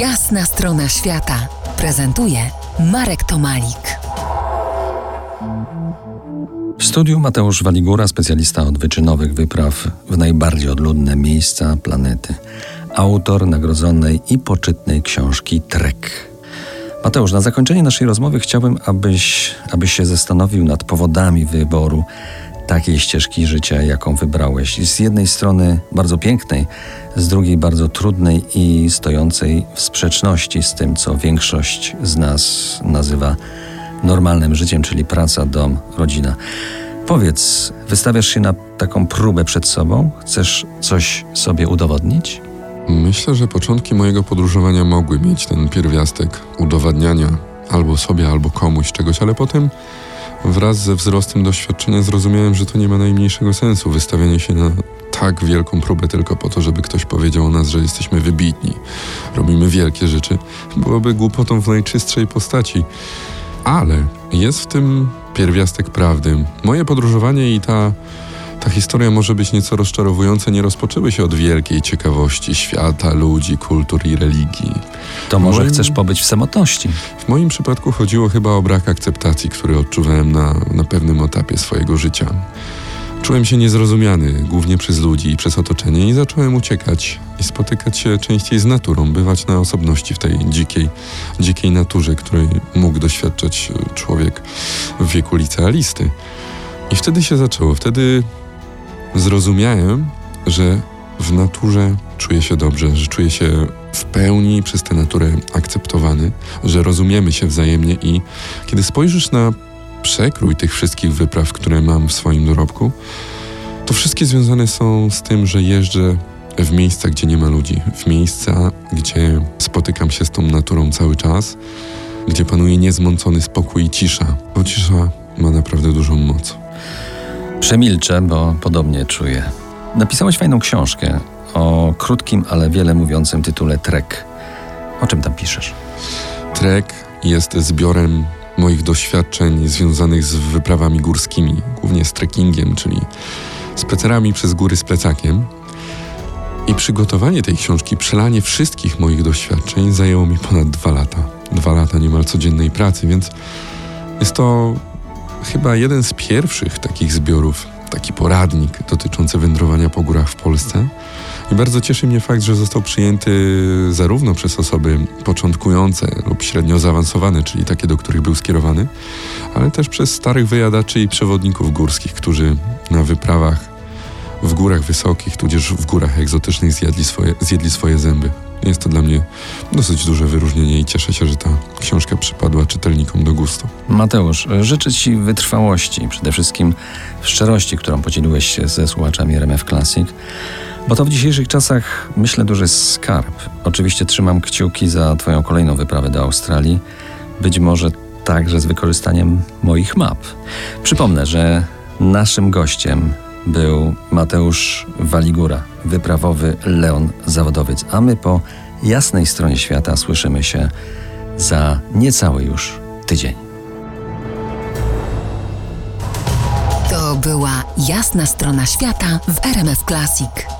Jasna strona świata prezentuje Marek Tomalik. W studiu Mateusz Waligura, specjalista od wyczynowych wypraw w najbardziej odludne miejsca planety. Autor nagrodzonej i poczytnej książki Trek. Mateusz, na zakończenie naszej rozmowy chciałbym, abyś, abyś się zastanowił nad powodami wyboru takiej ścieżki życia, jaką wybrałeś. Z jednej strony bardzo pięknej, z drugiej bardzo trudnej i stojącej w sprzeczności z tym, co większość z nas nazywa normalnym życiem, czyli praca, dom, rodzina. Powiedz, wystawiasz się na taką próbę przed sobą? Chcesz coś sobie udowodnić? Myślę, że początki mojego podróżowania mogły mieć ten pierwiastek udowadniania albo sobie, albo komuś czegoś, ale potem wraz ze wzrostem doświadczenia zrozumiałem, że to nie ma najmniejszego sensu wystawianie się na tak wielką próbę tylko po to, żeby ktoś powiedział o nas, że jesteśmy wybitni, robimy wielkie rzeczy. Byłoby głupotą w najczystszej postaci. Ale jest w tym pierwiastek prawdy. Moje podróżowanie i ta ta historia może być nieco rozczarowująca. Nie rozpoczęły się od wielkiej ciekawości świata, ludzi, kultur i religii. To może moim, chcesz pobyć w samotności? W moim przypadku chodziło chyba o brak akceptacji, który odczuwałem na, na pewnym etapie swojego życia. Czułem się niezrozumiany, głównie przez ludzi i przez otoczenie, i zacząłem uciekać i spotykać się częściej z naturą, bywać na osobności w tej dzikiej, dzikiej naturze, której mógł doświadczać człowiek w wieku licealisty. I wtedy się zaczęło. Wtedy zrozumiałem, że w naturze czuję się dobrze, że czuję się w pełni przez tę naturę akceptowany, że rozumiemy się wzajemnie i kiedy spojrzysz na przekrój tych wszystkich wypraw, które mam w swoim dorobku, to wszystkie związane są z tym, że jeżdżę w miejsca, gdzie nie ma ludzi, w miejsca, gdzie spotykam się z tą naturą cały czas, gdzie panuje niezmącony spokój i cisza, bo cisza ma naprawdę dużą moc. Przemilczę, bo podobnie czuję. Napisałeś fajną książkę o krótkim, ale wiele mówiącym tytule Trek. O czym tam piszesz? Trek jest zbiorem moich doświadczeń związanych z wyprawami górskimi, głównie z trekkingiem, czyli spacerami przez góry z plecakiem. I przygotowanie tej książki, przelanie wszystkich moich doświadczeń zajęło mi ponad dwa lata. Dwa lata niemal codziennej pracy, więc jest to chyba jeden z pierwszych takich zbiorów, taki poradnik dotyczący wędrowania po górach w Polsce. I bardzo cieszy mnie fakt, że został przyjęty zarówno przez osoby początkujące lub średnio zaawansowane, czyli takie, do których był skierowany, ale też przez starych wyjadaczy i przewodników górskich, którzy na wyprawach w górach wysokich, tudzież w górach egzotycznych zjedli swoje, zjedli swoje zęby. Jest to dla mnie dosyć duże wyróżnienie i cieszę się, że ta książka przypadła czytelnikom do gustu. Mateusz, życzę Ci wytrwałości, przede wszystkim szczerości, którą podzieliłeś się ze słuchaczami RMF Classic, bo to w dzisiejszych czasach, myślę, duży skarb. Oczywiście trzymam kciuki za Twoją kolejną wyprawę do Australii, być może także z wykorzystaniem moich map. Przypomnę, że naszym gościem był Mateusz Waligura, wyprawowy Leon Zawodowiec, a my po jasnej stronie świata słyszymy się za niecały już tydzień. To była jasna strona świata w RMF Classic.